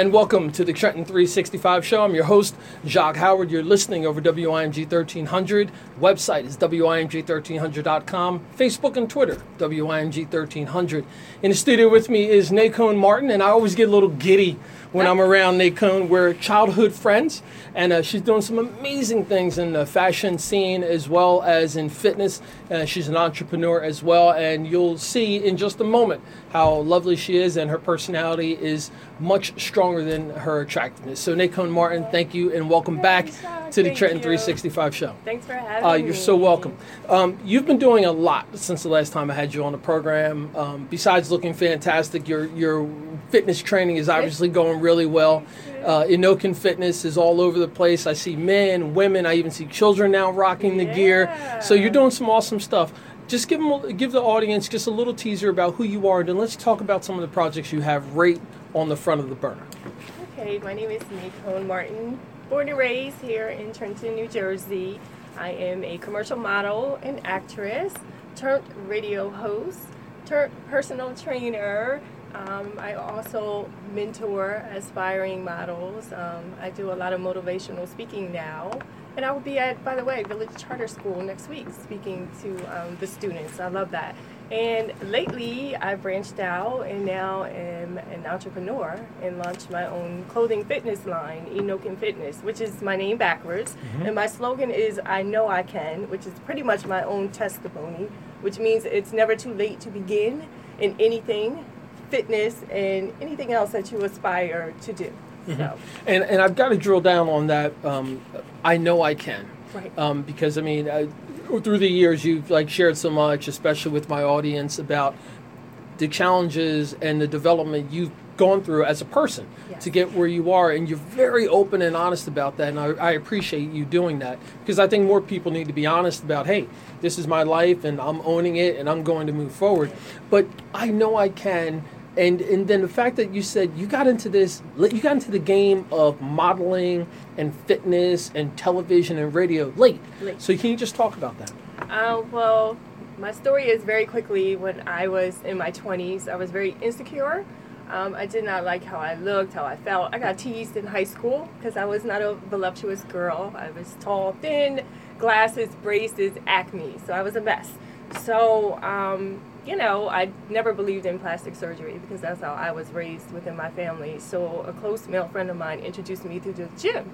and welcome to the Trenton 365 show. I'm your host, Jacques Howard. You're listening over WIMG 1300. Website is WIMG1300.com. Facebook and Twitter, WIMG 1300. In the studio with me is Nacone Martin, and I always get a little giddy when I'm around Nacone. We're childhood friends, and uh, she's doing some amazing things in the fashion scene as well as in fitness. Uh, she's an entrepreneur as well, and you'll see in just a moment how lovely she is, and her personality is much stronger than her attractiveness. So, Nacone Martin, thank you, and welcome back to the Thank Trenton you. 365 show. Thanks for having Uh, me. you're so welcome. Um, you've been doing a lot since the last time I had you on the program. Um, besides looking fantastic, your your fitness training is obviously going really well. Uh, Enocan Fitness is all over the place. I see men, women. I even see children now rocking the gear. So you're doing some awesome stuff. Just give them, give the audience just a little teaser about who you are, and then let's talk about some of the projects you have right on the front of the burner. Okay, my name is Nacone Martin, born and raised here in Trenton, New Jersey. I am a commercial model and actress, turned radio host, turned personal trainer. Um, I also mentor aspiring models. Um, I do a lot of motivational speaking now. And I will be at, by the way, Village Charter School next week speaking to um, the students. I love that. And lately, I branched out and now am an entrepreneur and launched my own clothing fitness line, Enocan Fitness, which is my name backwards. And my slogan is I know I can, which is pretty much my own testimony, which means it's never too late to begin in anything, fitness, and anything else that you aspire to do. So, And and I've got to drill down on that. Um, I know I can. Right. Um, because I mean, I, through the years, you've like shared so much, especially with my audience, about the challenges and the development you've gone through as a person Yes. to get where you are, and you're very open and honest about that. And I, I appreciate you doing that because I think more people need to be honest about, hey, this is my life, and I'm owning it, and I'm going to move forward. But I know I can and and then the fact that you said you got into this you got into the game of modeling and fitness and television and radio late, Late. so can you just talk about that Uh, well, my story is very quickly when I was in my 20s, I was very insecure. Um, I did not like how I looked, how I felt. I got teased in high school because I was not a voluptuous girl. I was tall, thin, glasses, braces, acne. So I was a mess. So, um, you know, I never believed in plastic surgery because that's how I was raised within my family. So a close male friend of mine introduced me to the gym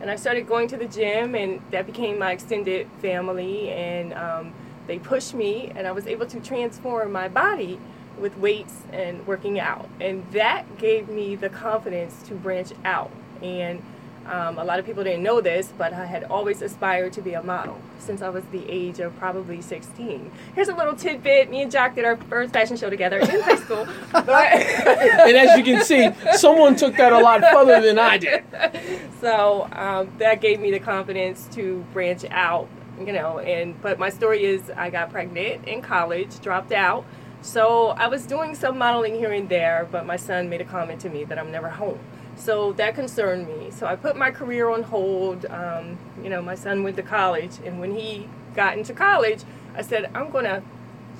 and I started going to the gym, and that became my extended family. And um, they pushed me, and I was able to transform my body with weights and working out, and that gave me the confidence to branch out. And um, a lot of people didn't know this, but I had always aspired to be a model since I was the age of probably 16. Here's a little tidbit: me and Jacques did our first fashion show together in high school. But and as you can see someone took that a lot further than i did so um, that gave me the confidence to branch out you know and but my story is i got pregnant in college dropped out so i was doing some modeling here and there but my son made a comment to me that i'm never home so that concerned me so i put my career on hold um, you know my son went to college and when he got into college i said i'm going to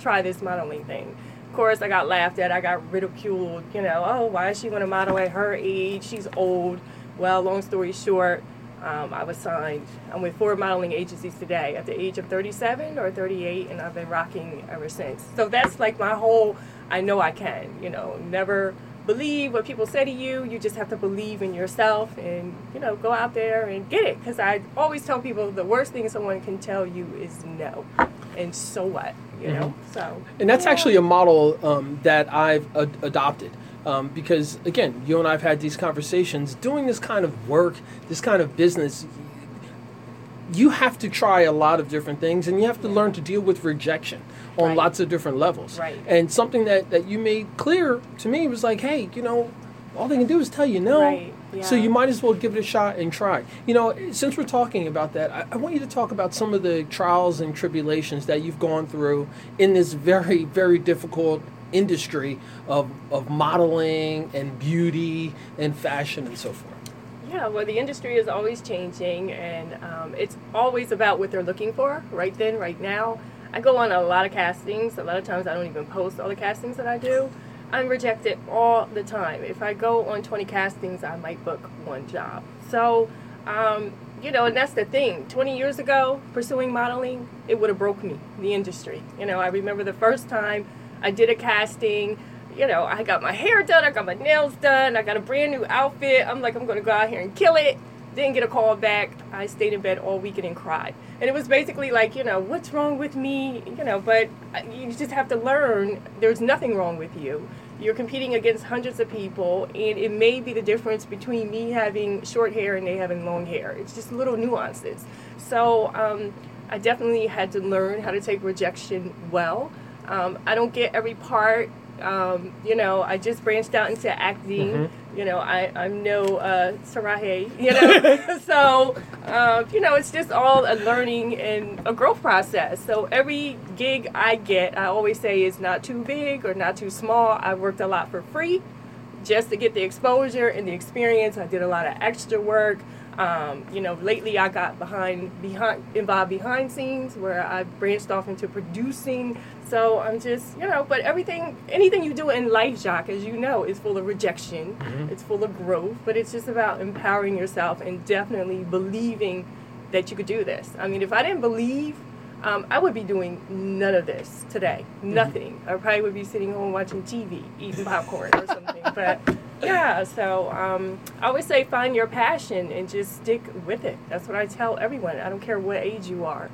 try this modeling thing. Of course, I got laughed at. I got ridiculed. You know, oh, why is she going to model at her age? She's old. Well, long story short, um, I was signed. I'm with four modeling agencies today at the age of 37 or 38, and I've been rocking ever since. So that's like my whole I know I can. You know, never believe what people say to you. You just have to believe in yourself and, you know, go out there and get it. Because I always tell people the worst thing someone can tell you is no. And so what? You know? So. and that's yeah. actually a model um, that i've ad- adopted um, because again you and i've had these conversations doing this kind of work this kind of business you have to try a lot of different things and you have to learn to deal with rejection on Right. lots of different levels. Right. and something that, that you made clear to me was like hey you know all they can do is tell you no. Right, so you might as well give it a shot and try. You know since we're talking about that I, I want you to talk about some of the trials and tribulations that you've gone through in this very very difficult industry of, of modeling and beauty and fashion and so forth Yeah, well, the industry is always changing, and um, it's always about what they're looking for right then, right now. I go on a lot of castings. A lot of times I don't even post all the castings that I do. I'm rejected all the time. If I go on 20 castings, I might book one job. So, um, you know, and that's the thing. 20 years ago, pursuing modeling, it would have broke me, the industry. You know, I remember the first time I did a casting, you know, I got my hair done, I got my nails done, I got a brand new outfit. I'm like, I'm to go out here and kill it. Didn't get a call back. I stayed in bed all weekend and cried. And it was basically like, you know, what's wrong with me? You know, but you just have to learn there's nothing wrong with you. You're competing against hundreds of people, and it may be the difference between me having short hair and they having long hair. It's just little nuances. So um, I definitely had to learn how to take rejection well. Um, I don't get every part um, you know, I just branched out into acting. Mm-hmm. You know, I, I'm no uh, Sarahe, you know. so, uh, you know, it's just all a learning and a growth process. So every gig I get, I always say is not too big or not too small. I worked a lot for free just to get the exposure and the experience. I did a lot of extra work. Um, you know, lately I got behind, behind, involved behind scenes where I branched off into producing. So I'm just, you know, but everything, anything you do in life, Jacques, as you know, is full of rejection. Mm-hmm. It's full of growth, but it's just about empowering yourself and definitely believing that you could do this. I mean, if I didn't believe, um, I would be doing none of this today. Mm-hmm. Nothing. I probably would be sitting home watching TV, eating popcorn or something. But yeah, so um, I always say find your passion and just stick with it. That's what I tell everyone. I don't care what age you are,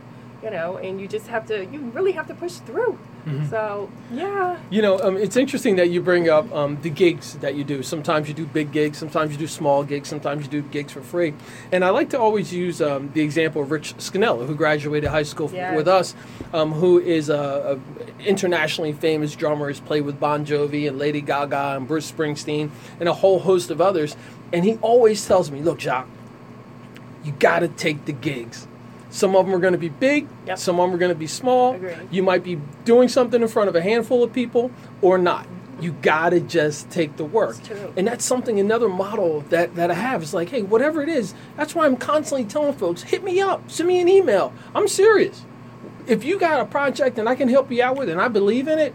you know, and you just have to, you really have to push through. Mm-hmm. So, yeah. You know, um, it's interesting that you bring up um, the gigs that you do. Sometimes you do big gigs, sometimes you do small gigs, sometimes you do gigs for free. And I like to always use um, the example of Rich Scannella, who graduated high school yes. with us, um, who is a, a, internationally famous drummer, has played with Bon Jovi and Lady Gaga and Bruce Springsteen and a whole host of others. And he always tells me, look, Jacques, you got to take the gigs some of them are going to be big, yep. some of them are going to be small. Agreed. You might be doing something in front of a handful of people or not. You got to just take the work. And that's something, another model that, that I have is like, hey, whatever it is, that's why I'm constantly telling folks, hit me up, send me an email. I'm serious. If you got a project and I can help you out with it and I believe in it,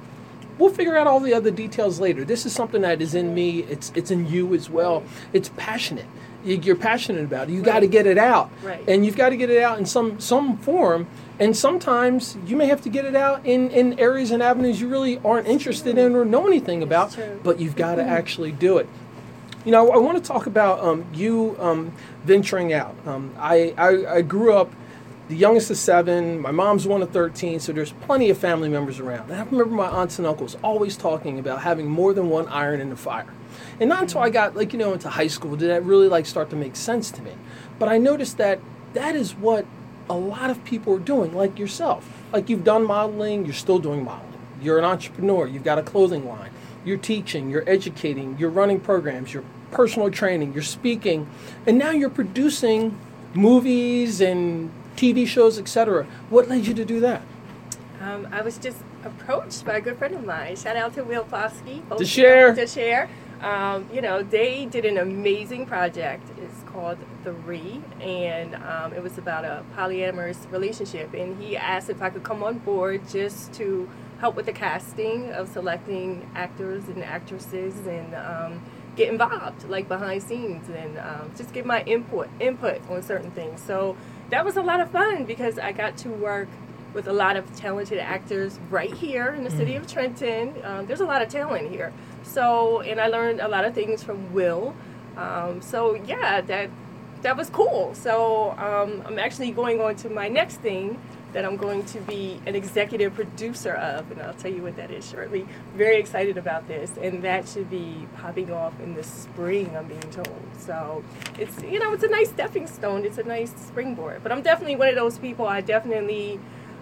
we'll figure out all the other details later. This is something that is in me, it's, it's in you as well. It's passionate you're passionate about it. You right. got to get it out, right. and you've got to get it out in some some form. And sometimes you may have to get it out in, in areas and avenues you really aren't interested in or know anything about, but you've got to mm-hmm. actually do it. You know, I want to talk about um, you um, venturing out. Um, I, I, I grew up the youngest of seven. My mom's one of 13, so there's plenty of family members around. And I remember my aunts and uncles always talking about having more than one iron in the fire. And not until I got like you know into high school did that really like start to make sense to me. But I noticed that that is what a lot of people are doing, like yourself. Like you've done modeling, you're still doing modeling. You're an entrepreneur, you've got a clothing line. You're teaching, you're educating, you're running programs, you're personal training, you're speaking, and now you're producing movies and TV shows, etc. What led you to do that? Um, I was just approached by a good friend of mine. Shout out to Will Foskey. To share. To share. Um, you know, they did an amazing project. It's called The Re, and um, it was about a polyamorous relationship. And he asked if I could come on board just to help with the casting of selecting actors and actresses and um, get involved, like behind scenes, and um, just give my input input on certain things. So that was a lot of fun because I got to work with a lot of talented actors right here in the mm. city of Trenton. Um, there's a lot of talent here. So, and I learned a lot of things from Will. Um, so yeah, that that was cool. So um, I'm actually going on to my next thing that I'm going to be an executive producer of, and I'll tell you what that is shortly. Very excited about this, and that should be popping off in the spring. I'm being told. So it's you know it's a nice stepping stone. It's a nice springboard. But I'm definitely one of those people. I definitely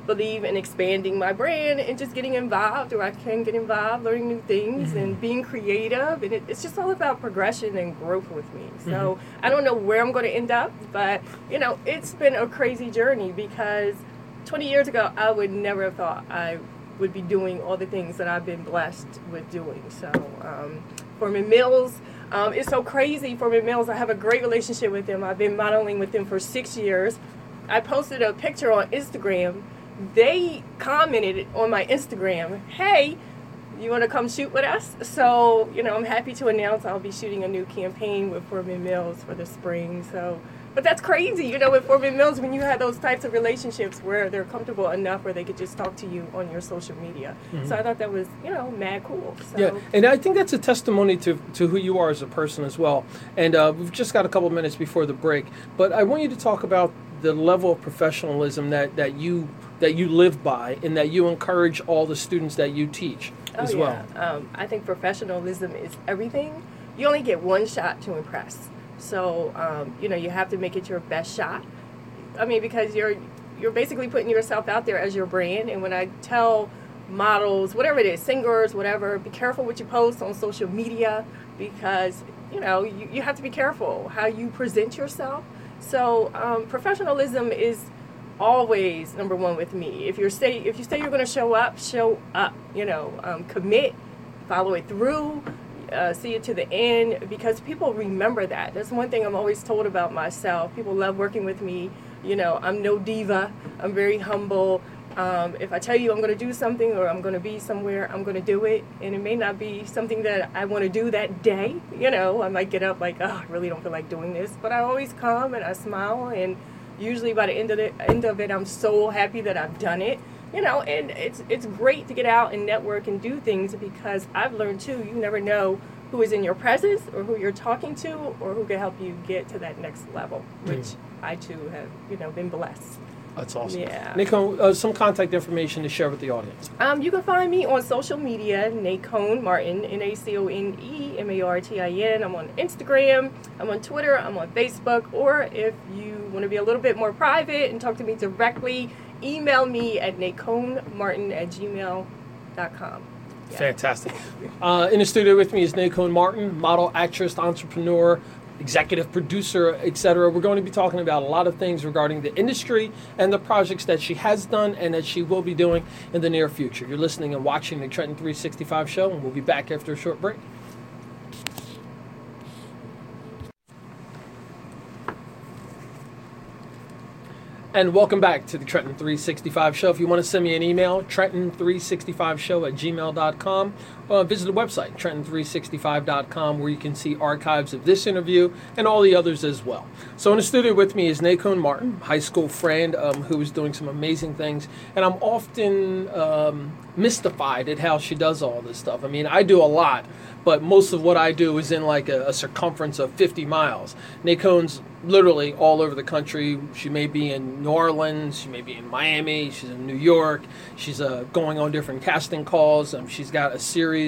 believe in expanding my brand and just getting involved or I can get involved, learning new things mm-hmm. and being creative. And it, it's just all about progression and growth with me. So mm-hmm. I don't know where I'm going to end up, but you know, it's been a crazy journey because 20 years ago, I would never have thought I would be doing all the things that I've been blessed with doing. So, um, Forman Mills, um, it's so crazy. Forman Mills, I have a great relationship with them. I've been modeling with them for six years. I posted a picture on Instagram they commented on my Instagram, hey, you want to come shoot with us? So, you know, I'm happy to announce I'll be shooting a new campaign with Forman Mills for the spring. So, but that's crazy, you know, with Forman Mills when you have those types of relationships where they're comfortable enough where they could just talk to you on your social media. Mm-hmm. So I thought that was, you know, mad cool. So. Yeah, and I think that's a testimony to, to who you are as a person as well. And uh, we've just got a couple minutes before the break, but I want you to talk about the level of professionalism that, that you that you live by and that you encourage all the students that you teach oh, as yeah. well. Um, I think professionalism is everything. You only get one shot to impress. So um, you know you have to make it your best shot. I mean because you're you're basically putting yourself out there as your brand. And when I tell models, whatever it is, singers, whatever, be careful what you post on social media because you know you, you have to be careful how you present yourself. So um, professionalism is always number one with me. If you're say if you say you're going to show up, show up. You know, um, commit, follow it through uh, see it to the end because people remember that. That's one thing I'm always told about myself. People love working with me. You know, I'm no diva. I'm very humble. Um, if I tell you I'm going to do something or I'm going to be somewhere, I'm going to do it. And it may not be something that I want to do that day. You know, I might get up like, oh, I really don't feel like doing this. But I always come and I smile. And usually by the end of, the, end of it, I'm so happy that I've done it you know, and it's it's great to get out and network and do things because I've learned too. You never know who is in your presence or who you're talking to or who can help you get to that next level, which mm. I too have, you know, been blessed. That's awesome. Yeah. Nico, uh, some contact information to share with the audience. Um, you can find me on social media, Nacone Martin, N A C O N E M A R T I N. I'm on Instagram, I'm on Twitter, I'm on Facebook, or if you want to be a little bit more private and talk to me directly, email me at naconemartin at gmail.com. Yeah. Fantastic. Uh, in the studio with me is Nacone Martin, model, actress, entrepreneur, executive producer, etc. We're going to be talking about a lot of things regarding the industry and the projects that she has done and that she will be doing in the near future. You're listening and watching the Trenton 365 show, and we'll be back after a short break. And welcome back to the Trenton 365 Show. If you want to send me an email, Trenton365show at gmail.com. Uh, visit the website, Trenton365.com, where you can see archives of this interview and all the others as well. So, in the studio with me is Nacone Martin, high school friend um, who is doing some amazing things. And I'm often um, mystified at how she does all this stuff. I mean, I do a lot, but most of what I do is in like a, a circumference of 50 miles. Nacone's literally all over the country. She may be in New Orleans, she may be in Miami, she's in New York. She's uh, going on different casting calls. Um, she's got a series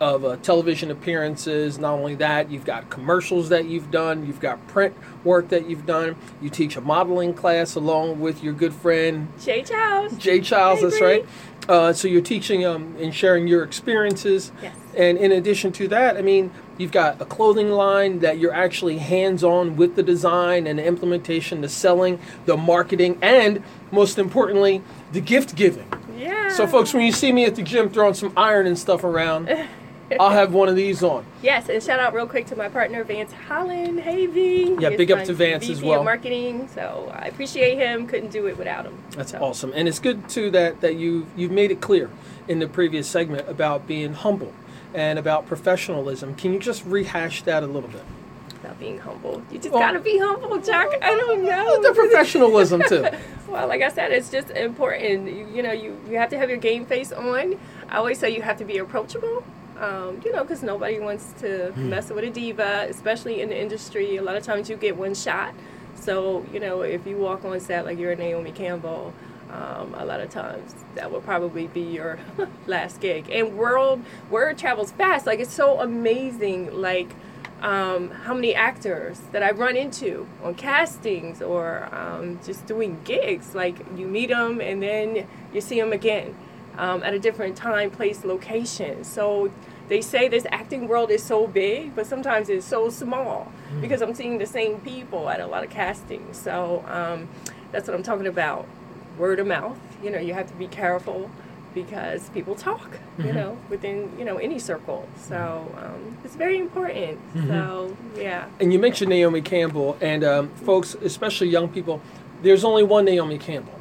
of uh, television appearances. Not only that, you've got commercials that you've done, you've got print work that you've done. You teach a modeling class along with your good friend Jay Childs. Jay Childs, that's right. Uh, so you're teaching um, and sharing your experiences. Yes. And in addition to that, I mean, you've got a clothing line that you're actually hands on with the design and the implementation, the selling, the marketing, and most importantly, the gift giving. Yeah. So, folks, when you see me at the gym throwing some iron and stuff around, I'll have one of these on. Yes, and shout out real quick to my partner Vance Holland. Hey V. Yeah, big up to Vance VP as well. marketing, so I appreciate him. Couldn't do it without him. That's so. awesome, and it's good too that that you you've made it clear in the previous segment about being humble and about professionalism. Can you just rehash that a little bit? About being humble. You just well, gotta be humble, Jacques. I don't know. The professionalism too. well, like I said, it's just important. You, you know, you you have to have your game face on. I always say you have to be approachable um, you know, because nobody wants to mm. mess with a diva, especially in the industry. A lot of times you get one shot. So, you know, if you walk on set like you're a Naomi Campbell, um, a lot of times that will probably be your last gig. And world word travels fast. Like it's so amazing. Like um, how many actors that I run into on castings or um, just doing gigs. Like you meet them and then you see them again um, at a different time, place, location. So they say this acting world is so big, but sometimes it's so small mm. because I'm seeing the same people at a lot of castings. So um, that's what I'm talking about. Word of mouth. You know, you have to be careful because people talk. Mm-hmm. You know, within you know any circle. So um, it's very important. Mm-hmm. So yeah. And you mentioned Naomi Campbell, and um, folks, especially young people, there's only one Naomi Campbell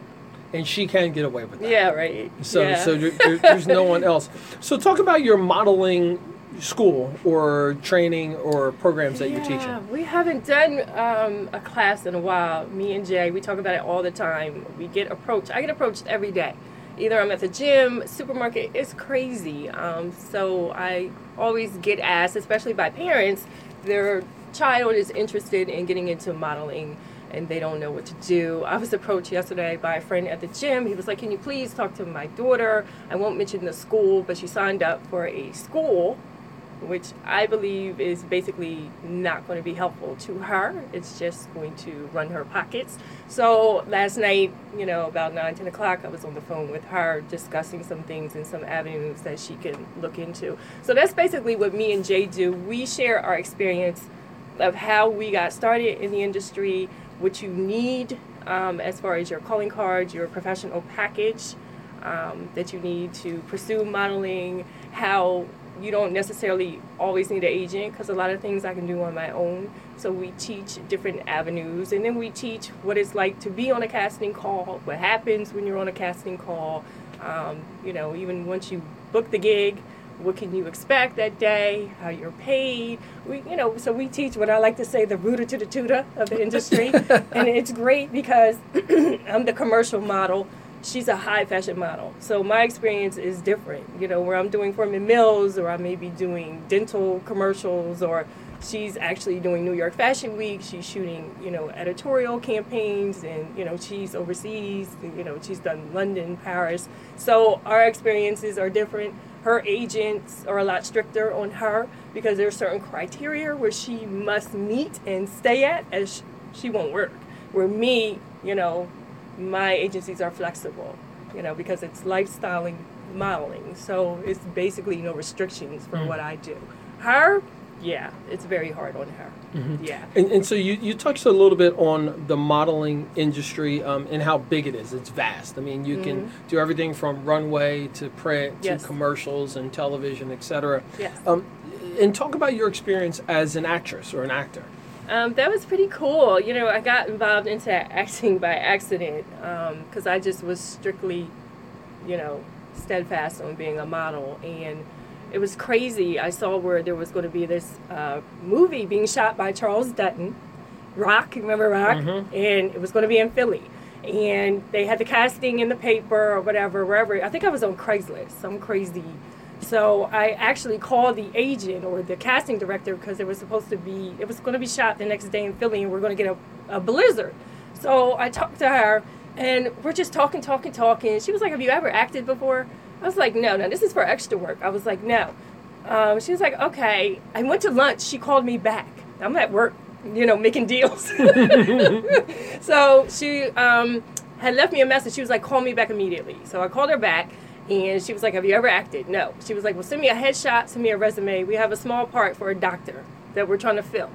and she can get away with that. Yeah, right. So, yeah. so there, there- there's no one else. So, talk about your modeling school or training or programs that you're Yeah, teaching. We haven't done um, a class in a while. Me and Jay, we talk about it all the time. We get approached. I get approached every day. Either I'm at the gym, supermarket. It's crazy. Um, so I always get asked, especially by parents, their child is interested in getting into modeling and they don't know what to do. I was approached yesterday by a friend at the gym. He was like, Can you please talk to my daughter? I won't mention the school, but she signed up for a school which I believe is basically not going to be helpful to her. It's just going to run her pockets. So last night, you know, about 9, 10 o'clock, I was on the phone with her discussing some things and some avenues that she can look into. So that's basically what me and Jay do. We share our experience of how we got started in the industry, what you need um, as far as your calling cards, your professional package um, that you need to pursue modeling, how you don't necessarily always need an agent because a lot of things I can do on my own. So we teach different avenues, and then we teach what it's like to be on a casting call, what happens when you're on a casting call. Um, you know, even once you book the gig, what can you expect that day? How you're paid? We, you know, so we teach what I like to say the rooter to the tutor of the industry, and it's great because I'm the commercial model she's a high fashion model. So my experience is different. You know, where I'm doing Forman Mills or I may be doing dental commercials or she's actually doing New York Fashion Week. She's shooting, you know, editorial campaigns and, you know, she's overseas, you know, she's done London, Paris. So our experiences are different. Her agents are a lot stricter on her because there's certain criteria where she must meet and stay at as she won't work. Where me, you know, my agencies are flexible, you know, because it's lifestyling modeling. So it's basically no restrictions for Mm. what I do. Her, yeah, it's very hard on her. Mm-hmm. Yeah. And, and so you, you touched a little bit on the modeling industry um, and how big it is. It's vast. I mean, you can do everything from runway to print Mm-hmm. Yes. to commercials and television, etc. Yes. Um, and talk about your experience as an actress or an actor. Um, that was pretty cool. You know, I got involved into acting by accident because I just was strictly, you know, steadfast on being a model. And it was crazy. I saw where there was going to be this uh, movie being shot by Charles Dutton, Rock, remember Rock? Mhm. And it was going to be in Philly. And they had the casting in the paper or whatever, wherever. I think I was on Craigslist, some crazy so I actually called the agent or the casting director because it was supposed to be, it was going to be shot the next day in Philly and we're going to get a, a blizzard. So I talked to her and we're just talking, talking, talking. She was like, Have you ever acted before? I was like, No, no, this is for extra work. I was like, No. Um, she was like, Okay. I went to lunch. She called me back. I'm at work, you know, making deals. so she um, had left me a message. She was like, Call me back immediately. So I called her back. And she was like, Have you ever acted? No. She was like, Well, send me a headshot, send me a resume. We have a small part for a doctor that we're trying to fill.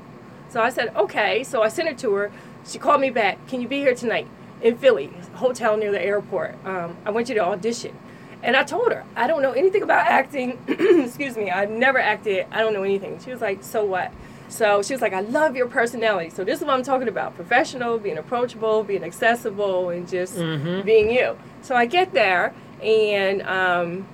So I said, Okay. So I sent it to her. She called me back. Can you be here tonight in Philly, hotel near the airport? Um, I want you to audition. And I told her, I don't know anything about acting. Excuse me, I've never acted. I don't know anything. She was like, So what? So she was like, I love your personality. So this is what I'm talking about professional, being approachable, being accessible, and just Mhm. being you. So I get there, and um,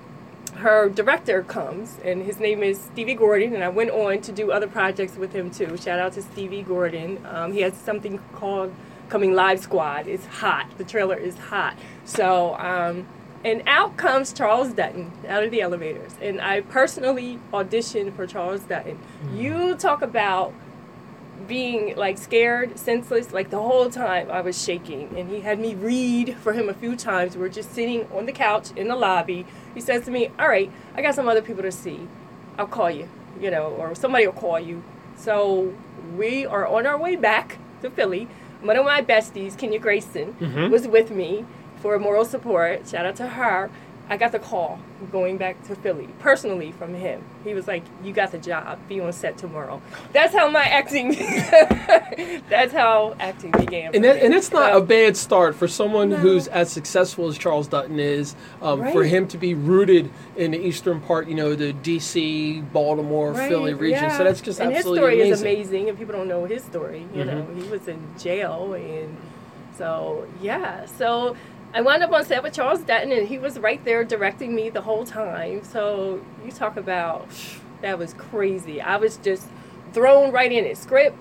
her director comes, and his name is Stevie Gordon, and I went on to do other projects with him too. Shout out to Stevie Gordon. Um, he has something called Coming Live Squad. It's hot. The trailer is hot. So, um, and out comes Charles Dutton out of the elevators, and I personally auditioned for Charles Dutton. You talk about being like scared, senseless, like the whole time I was shaking. And he had me read for him a few times. We're just sitting on the couch in the lobby. He says to me, All right, I got some other people to see. I'll call you, you know, or somebody will call you. So we are on our way back to Philly. One of my besties, Kenya Grayson, Mhm. was with me for moral support. Shout out to her. I got the call going back to Philly personally from him. He was like, "You got the job. Be on set tomorrow." That's how my acting. that's how acting began. And, that, and it's not So- a bad start for someone No. who's as successful as Charles Dutton is. Um, For him to be rooted in the eastern part, you know, the D.C., Baltimore, Right, Philly region. yeah. So that's just and absolutely his story amazing. is amazing, and people don't know his story. You know, Mhm. he was in jail, and so yeah. So I wound up on set with Charles Dutton, and he was right there directing me the whole time. So you talk about that was crazy. I was just thrown right in it. Script,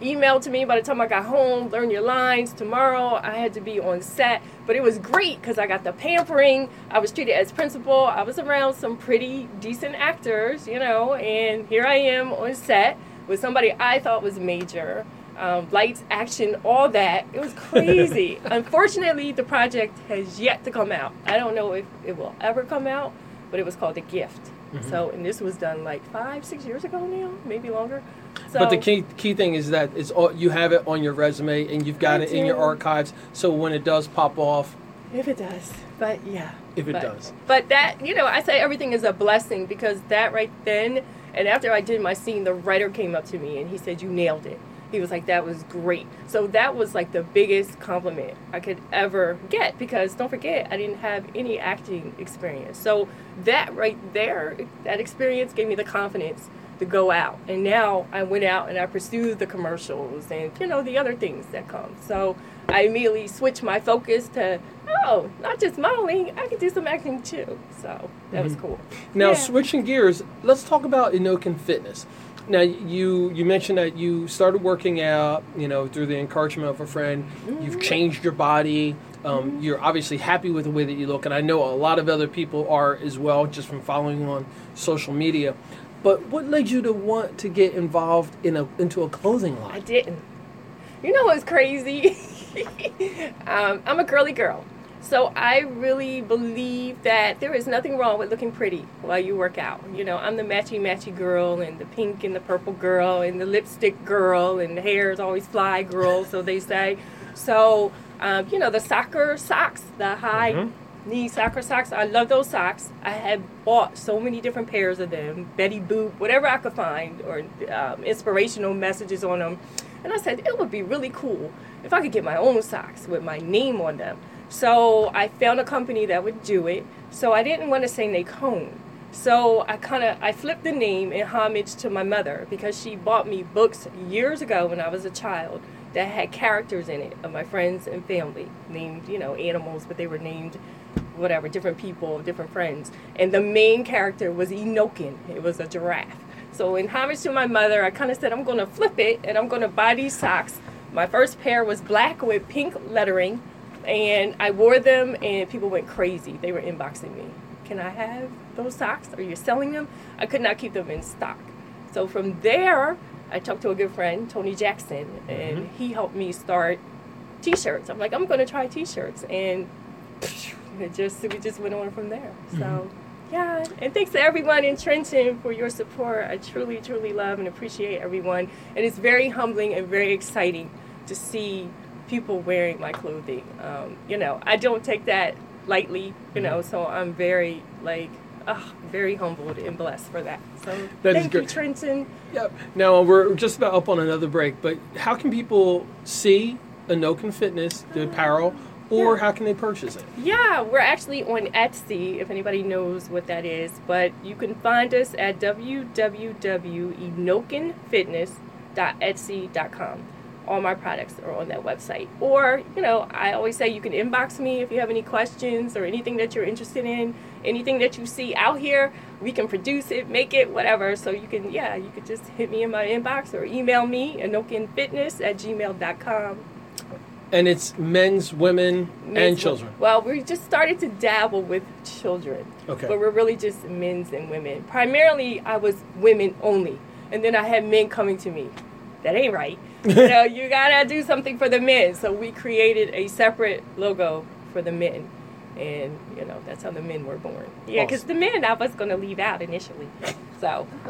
emailed to me by the time I got home, learn your lines. Tomorrow I had to be on set, but it was great because I got the pampering. I was treated as principal. I was around some pretty decent actors, you know, and here I am on set with somebody I thought was major. Um, lights, action, all that. It was crazy. Unfortunately, the project has yet to come out. I don't know if it will ever come out, but it was called The Gift. Mm-hmm. So, and this was done like five, six years ago now, maybe longer. So, but the key key thing is that it's all, you have it on your resume and you've got I it do. in your archives. So when it does pop off, if it does, but yeah, if it but, does, but that you know, I say everything is a blessing because that right then, and after I did my scene, the writer came up to me and he said, "You nailed it." He was like that was great. So that was like the biggest compliment i could ever get because don't forget i didn't have any acting experience. So that right there that experience gave me the confidence to go out. And now i went out and i pursued the commercials and you know the other things that come. So i immediately switched my focus to oh not just modeling i could do some acting too. So that mm-hmm. was cool. Now yeah. switching gears let's talk about Enocan fitness now you you mentioned that you started working out, you know, through the encouragement of a friend. Mm-hmm. You've changed your body. Um, mm-hmm. You're obviously happy with the way that you look, and I know a lot of other people are as well, just from following on social media. But what led you to want to get involved in a into a clothing line? I didn't. You know what's crazy? um, I'm a girly girl. So I really believe that there is nothing wrong with looking pretty while you work out. You know, I'm the matchy matchy girl and the pink and the purple girl and the lipstick girl and the hair is always fly girl, so they say. So, um, you know, the soccer socks, the high mm-hmm. knee soccer socks, I love those socks. I have bought so many different pairs of them, Betty Boop, whatever I could find, or um, inspirational messages on them. And I said, it would be really cool if I could get my own socks with my name on them. So I found a company that would do it. So I didn't want to say Nacone. So I kind of I flipped the name in homage to my mother because she bought me books years ago when I was a child that had characters in it of my friends and family named you know animals, but they were named whatever different people, different friends. And the main character was Enocan. It was a giraffe. So in homage to my mother, I kind of said I'm going to flip it and I'm going to buy these socks. My first pair was black with pink lettering and I wore them, and people went crazy. They were inboxing me. Can I have those socks? Are you selling them? I could not keep them in stock. So from there, I talked to a good friend, Tony Jackson, and mm-hmm. he helped me start T-shirts. I'm like, I'm going to try T-shirts, and it just we just went on from there. So. Mm-hmm. Yeah, and thanks to everyone in Trenton for your support. I truly, truly love and appreciate everyone. And it's very humbling and very exciting to see people wearing my clothing. Um, you know, I don't take that lightly, you know, mm-hmm. so I'm very, like, oh, very humbled and blessed for that. So that thank you, Trenton. Yep. Now, we're just about up on another break, but how can people see Enocan Fitness, the apparel, or yeah. how can they purchase it? Yeah, we're actually on Etsy, if anybody knows what that is, but you can find us at www.enocanfitness.etsy.com all my products are on that website. Or, you know, I always say you can inbox me if you have any questions or anything that you're interested in, anything that you see out here, we can produce it, make it, whatever. So you can, yeah, you could just hit me in my inbox or email me, enocanfitness at gmail.com. And it's men's, women, men's, and children. Well, we just started to dabble with children. Okay. But we're really just men's and women. Primarily, I was women only. And then I had men coming to me that ain't right. you know, you gotta do something for the men. So we created a separate logo for the men. And, you know, that's how the men were born. Yeah, because the men I was going to leave out initially. So.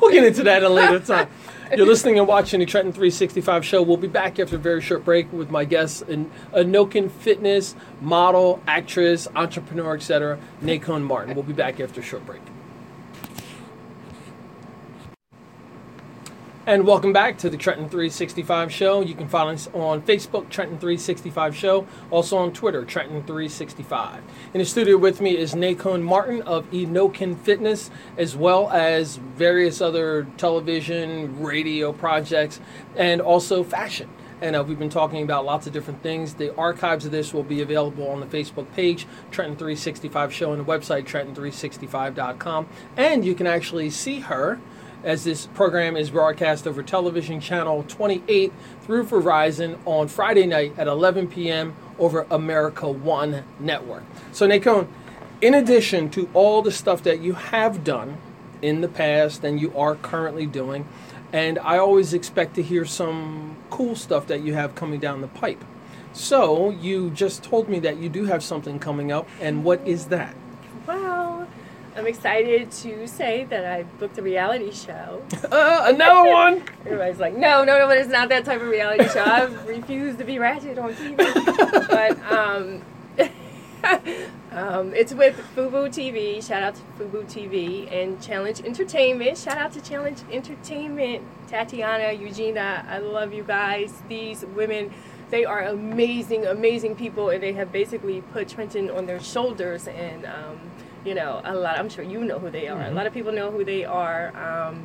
we'll get into that at a later time. You're listening and watching the Trenton 365 show. We'll be back after a very short break with my guest, an Enocan fitness model, actress, entrepreneur, etc., Nacone Martin. We'll be back after a short break. And welcome back to the Trenton 365 Show. You can follow us on Facebook, Trenton 365 Show, also on Twitter, Trenton 365. In the studio with me is Nacone Martin of Enocan Fitness, as well as various other television, radio projects, and also fashion. and uh, we've been talking about lots of different things. The archives of this will be available on the Facebook page, Trenton 365 Show, and the website, Trenton365.com. And you can actually see her as this program is broadcast over television channel 28 through Verizon on Friday night at 11 p.m. over America One Network. So, Nacone, in addition to all the stuff that you have done in the past and you are currently doing, and I always expect to hear some cool stuff that you have coming down the pipe. So, you just told me that you do have something coming up, and what is that? I'm excited to say that I booked a reality show. Uh, another one! Everybody's like, no, no, no, but it's not that type of reality show. I refuse to be ratchet on TV. but um, um, it's with Fubu TV. Shout out to Fubu TV and Challenge Entertainment. Shout out to Challenge Entertainment. Tatiana, Eugenia, I love you guys. These women, they are amazing, amazing people, and they have basically put Trenton on their shoulders. And um, you know, a lot. I'm sure you know who they are. Mm-hmm. A lot of people know who they are. Um,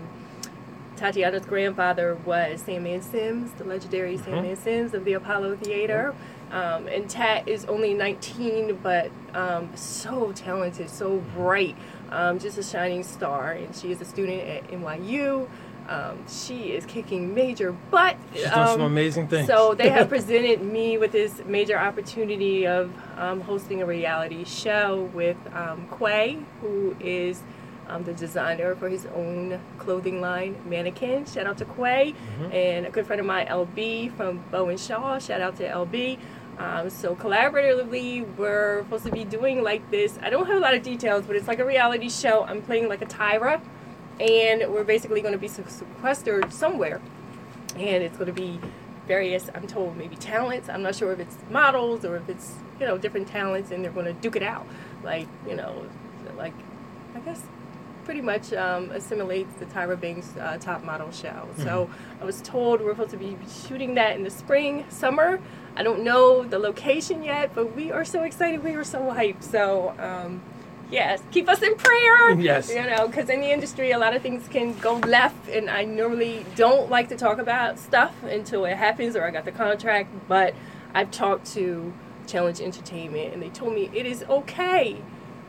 Tatiana's grandfather was Sandman Sims, the legendary Mm-hmm. Sandman Sims of the Apollo Theater. Um, and Tat is only 19, but um, so talented, so bright, um, just a shining star. And she is a student at NYU. Um, she is kicking major butt. She's doing some Um, amazing things. so they have presented me with this major opportunity of um, hosting a reality show with um, Quay, who is um, the designer for his own clothing line, Mannequin. Shout out to Quay. And a good friend of mine, LB from Bow and Shaw. Shout out to LB. Um, so collaboratively, we're supposed to be doing like this. I don't have a lot of details, but it's like a reality show. I'm playing like a Tyra, and we're basically going to be sequestered somewhere. And it's going to be various i'm told maybe talents. I'm not sure if it's models or if it's you know different talents and they're going to duke it out. Like you know like i guess pretty much um, assimilates the tyra banks uh, top model show so i was told we're supposed to be shooting that in the spring summer. I don't know the location yet but we are so excited. We are so hyped. So um, yes keep us in prayer Yes. you know because in the industry a lot of things can go left and i normally don't like to talk about stuff until it happens or i got the contract but i've talked to challenge entertainment and they told me it is okay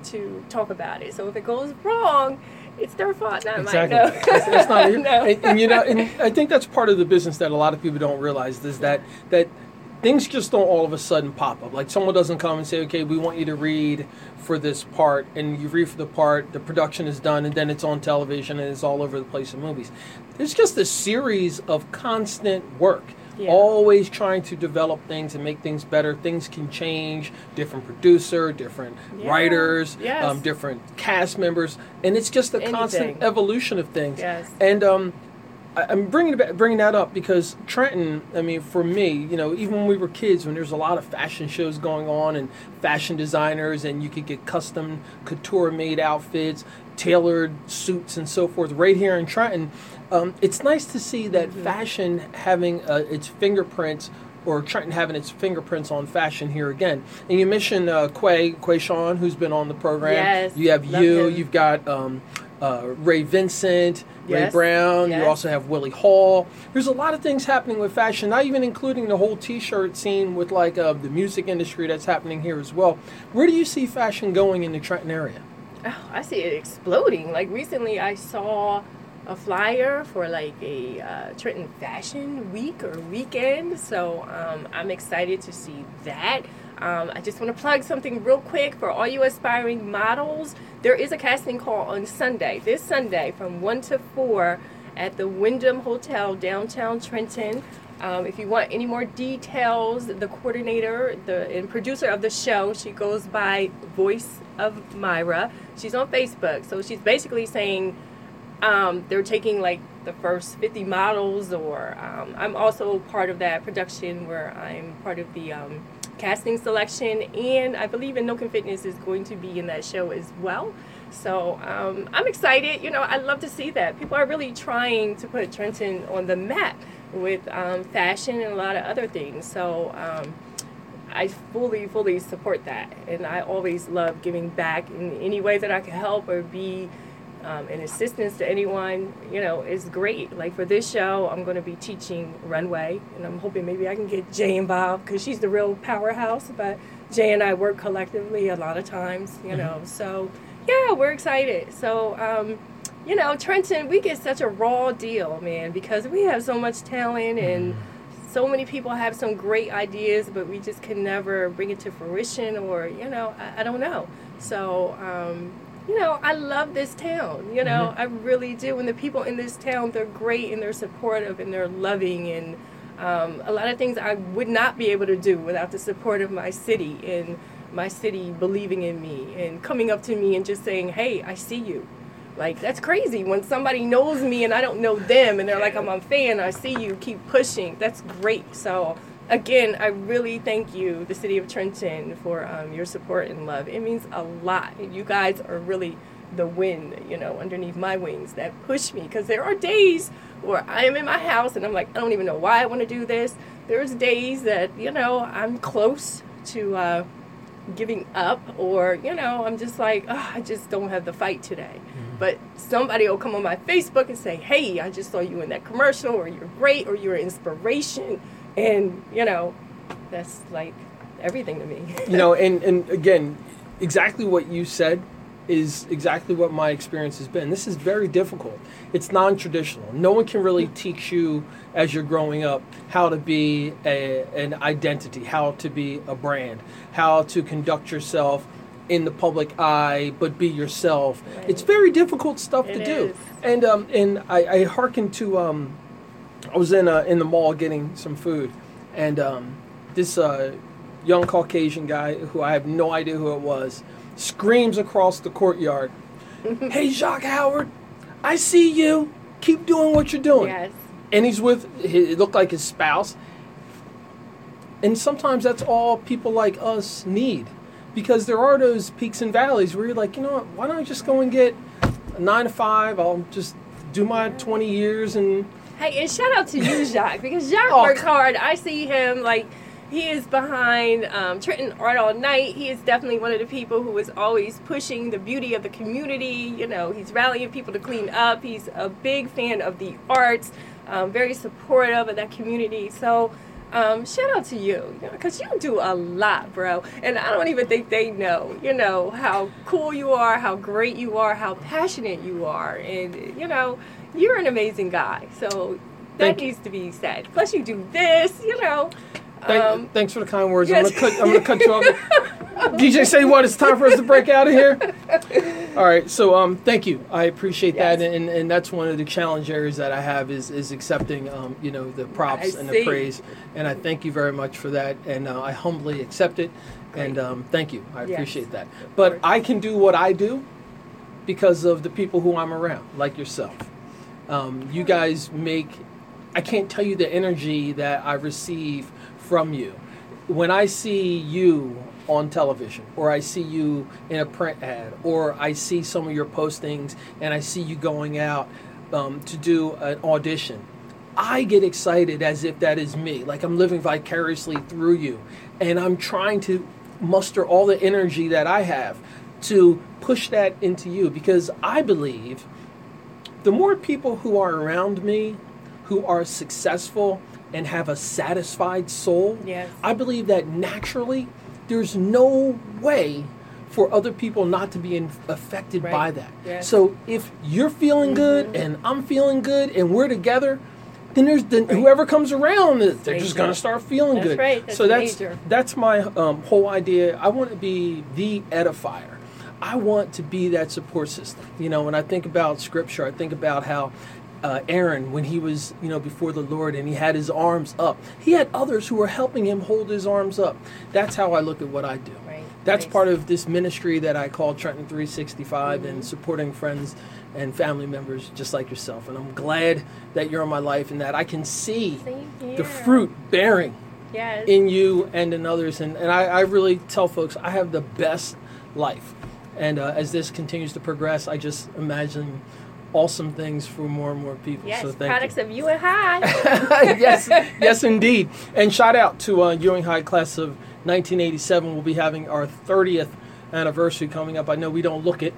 to talk about it so if it goes wrong it's their fault not Exactly. mine no. it's, it's not, No. and, and you know, and I think that's part of the business that a lot of people don't realize is that that things just don't all of a sudden pop up. Like someone doesn't come and say, "Okay, we want you to read for this part," and you read for the part, the production is done, and then it's on television and it's all over the place in movies. There's just a series of constant work. Yeah. Always trying to develop things and make things better. Things can change. Different producer, different Yeah. writers, Yes. um, different cast members, and it's just a constant evolution of things. Yes. And um, I'm bringing back, bringing that up because Trenton. I mean, for me, you know, even when we were kids, when there's a lot of fashion shows going on and fashion designers, and you could get custom couture-made outfits, tailored suits, and so forth, right here in Trenton. Um, it's nice to see that Mm-hmm. fashion having uh, its fingerprints. Or Trenton having its fingerprints on fashion here again, and you mentioned uh, Quay Quay Sean, who's been on the program. Yes, you have you. him. You've got um, uh, Ray Vincent, Ray Yes, Brown. You also have Willie Hall. There's a lot of things happening with fashion, not even including the whole T-shirt scene with like uh, the music industry that's happening here as well. Where do you see fashion going in the Trenton area? Oh, I see it exploding. Like recently, I saw a flyer for like a uh, Trenton Fashion Week or weekend. So um, I'm excited to see that. Um, I just want to plug something real quick for all you aspiring models. There is a casting call on Sunday, this Sunday, from 1 to 4 at the Wyndham Hotel, downtown Trenton. Um, if you want any more details, the coordinator, the and producer of the show, she goes by Voice of Myra. She's on Facebook, so she's basically saying um, they're taking like the first 50 models, or um, I'm also part of that production where I'm part of the um, casting selection, and I believe Enocan Fitness is going to be in that show as well. So um, I'm excited. You know, I love to see that. People are really trying to put Trenton on the map with um, fashion and a lot of other things. So um, I fully, fully support that. And I always love giving back in any way that I can help or be um, and assistance to anyone, you know, is great. Like for this show, I'm going to be teaching runway, and I'm hoping maybe I can get Jay involved because she's the real powerhouse. But Jay and I work collectively a lot of times, you know. Mm-hmm. So yeah, we're excited. So um, you know, Trenton, we get such a raw deal, man, because we have so much talent and. Mm-hmm so many people have some great ideas, but we just can never bring it to fruition, or you know, I, I don't know. So um, you know, I love this town. You know, mm-hmm. I really do. And the people in this town, they're great and they're supportive and they're loving and um, a lot of things I would not be able to do without the support of my city and my city believing in me and coming up to me and just saying, "Hey, I see you." Like that's crazy when somebody knows me and I don't know them and they're like, "I'm a fan. I see you. Keep pushing." That's great. So again, I really thank you, the city of Trenton, for um, your support and love. It means a lot. You guys are really the wind, you know, underneath my wings that push me. Because there are days where I am in my house and I'm like, I don't even know why I want to do this. There's days that, you know, I'm close to uh, giving up, or, you know, I'm just like, oh, I just don't have the fight today. Mm-hmm. But somebody will come on my Facebook and say, hey, I just saw you in that commercial, or you're great, or you're an inspiration and you know that's like everything to me you know and and again exactly what you said is exactly what my experience has been this is very difficult it's non-traditional no one can really teach you as you're growing up how to be a, an identity how to be a brand how to conduct yourself in the public eye, but be yourself. Right. It's very difficult stuff it to is. do. And um, and I, I hearken to um, I was in uh, in the mall getting some food, and um, this uh, young Caucasian guy who I have no idea who it was screams across the courtyard, "Hey, Jacques Howard, I see you. Keep doing what you're doing." Yes. And he's with it looked like his spouse. And sometimes that's all people like us need, because there are those peaks and valleys where you're like, you know what? Why don't I just go and get a nine to five? I'll just do my 20 years and Hey, and shout out to you, Jacques, because Jacques oh. works hard. I see him like he is behind um, Trenton Art All Night. He is definitely one of the people who is always pushing the beauty of the community. You know, he's rallying people to clean up. He's a big fan of the arts, um, very supportive of that community. So, um, shout out to you, because you, know, you do a lot, bro. And I don't even think they know, you know, how cool you are, how great you are, how passionate you are. And, you know, you're an amazing guy. So that Thank needs to be said. Plus, you do this, you know. Thank, um, thanks for the kind words. Yes. I'm gonna cut. I'm gonna cut you off. DJ, say what? It's time for us to break out of here. All right. So, um, thank you. I appreciate yes. that, and, and that's one of the challenge areas that I have is is accepting, um, you know, the props I and see. the praise, and I thank you very much for that, and uh, I humbly accept it, Great. and um, thank you. I yes. appreciate that. But I can do what I do because of the people who I'm around, like yourself. Um, you guys make, I can't tell you the energy that I receive from you. When I see you on television, or I see you in a print ad, or I see some of your postings and I see you going out um, to do an audition, I get excited as if that is me, like I'm living vicariously through you. And I'm trying to muster all the energy that I have to push that into you because I believe the more people who are around me who are successful and have a satisfied soul, yes. I believe that naturally there's no way for other people not to be in, affected right. by that. Yes. So if you're feeling mm-hmm. good and I'm feeling good and we're together, then there's then right. whoever comes around, they're just going to start feeling that's good. Right. That's so that's major. that's my um, whole idea. I want to be the edifier. I want to be that support system. You know, when I think about scripture, I think about how uh, Aaron, when he was, you know, before the Lord and he had his arms up, he had others who were helping him hold his arms up. That's how I look at what I do. Right. That's nice. part of this ministry that I call Trenton 365 mm-hmm. and supporting friends and family members just like yourself. And I'm glad that you're in my life and that I can see the fruit bearing yes. in you and in others. And, and I, I really tell folks I have the best life. And uh, as this continues to progress, I just imagine awesome things for more and more people. Yes, so thank products you. of Ewing High. yes, yes, indeed. And shout out to uh, Ewing High class of 1987. We'll be having our 30th anniversary coming up. I know we don't look it,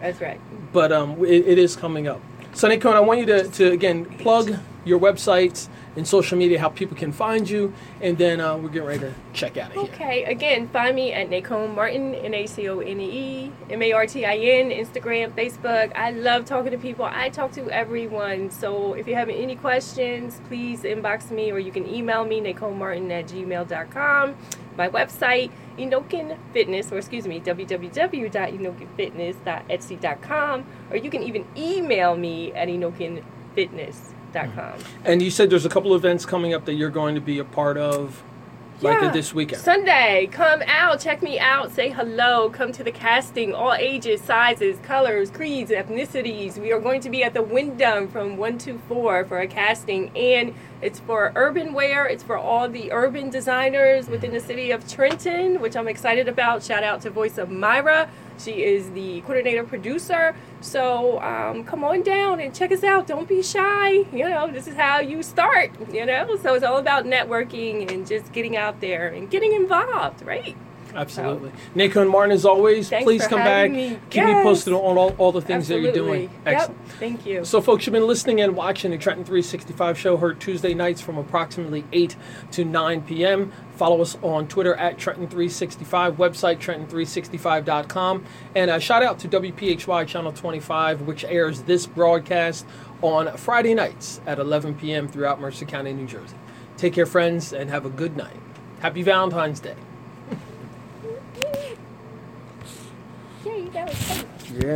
That's right. but um, it, it is coming up. So, Nacone, I want you to, to again plug your websites and social media, how people can find you, and then uh, we're getting ready to check out of here. Okay, again, find me at Nacone Martin, N A C O N E E M A R T I N, Instagram, Facebook. I love talking to people. I talk to everyone. So if you have any questions, please inbox me or you can email me, Martin at gmail.com. My website, Enocan Fitness, or excuse me, www.enocanfitness.etsy.com, or you can even email me at enocanfitness.com. And you said there's a couple events coming up that you're going to be a part of, like this weekend. Sunday, come out, check me out, say hello, come to the casting, all ages, sizes, colors, creeds, ethnicities. We are going to be at the Wyndham from 1 to 4 for a casting, and it's for urban wear. It's for all the urban designers within the city of Trenton, which I'm excited about. Shout out to Voice of Myra. She is the coordinator producer. So um, come on down and check us out. Don't be shy. You know, this is how you start, you know? So it's all about networking and just getting out there and getting involved, right? Absolutely. Nacone Martin, as always, Thanks please for come back. me. Keep me posted on all, all the things Absolutely. that you're doing. Excellent. Yep. Thank you. So, folks, you've been listening and watching the Trenton 365 show, heard Tuesday nights from approximately 8 to 9 p.m. Follow us on Twitter at Trenton365, website Trenton365.com. And a shout out to WPHY Channel 25, which airs this broadcast on Friday nights at 11 p.m. throughout Mercer County, New Jersey. Take care, friends, and have a good night. Happy Valentine's Day. Yay, that was fun. Yeah.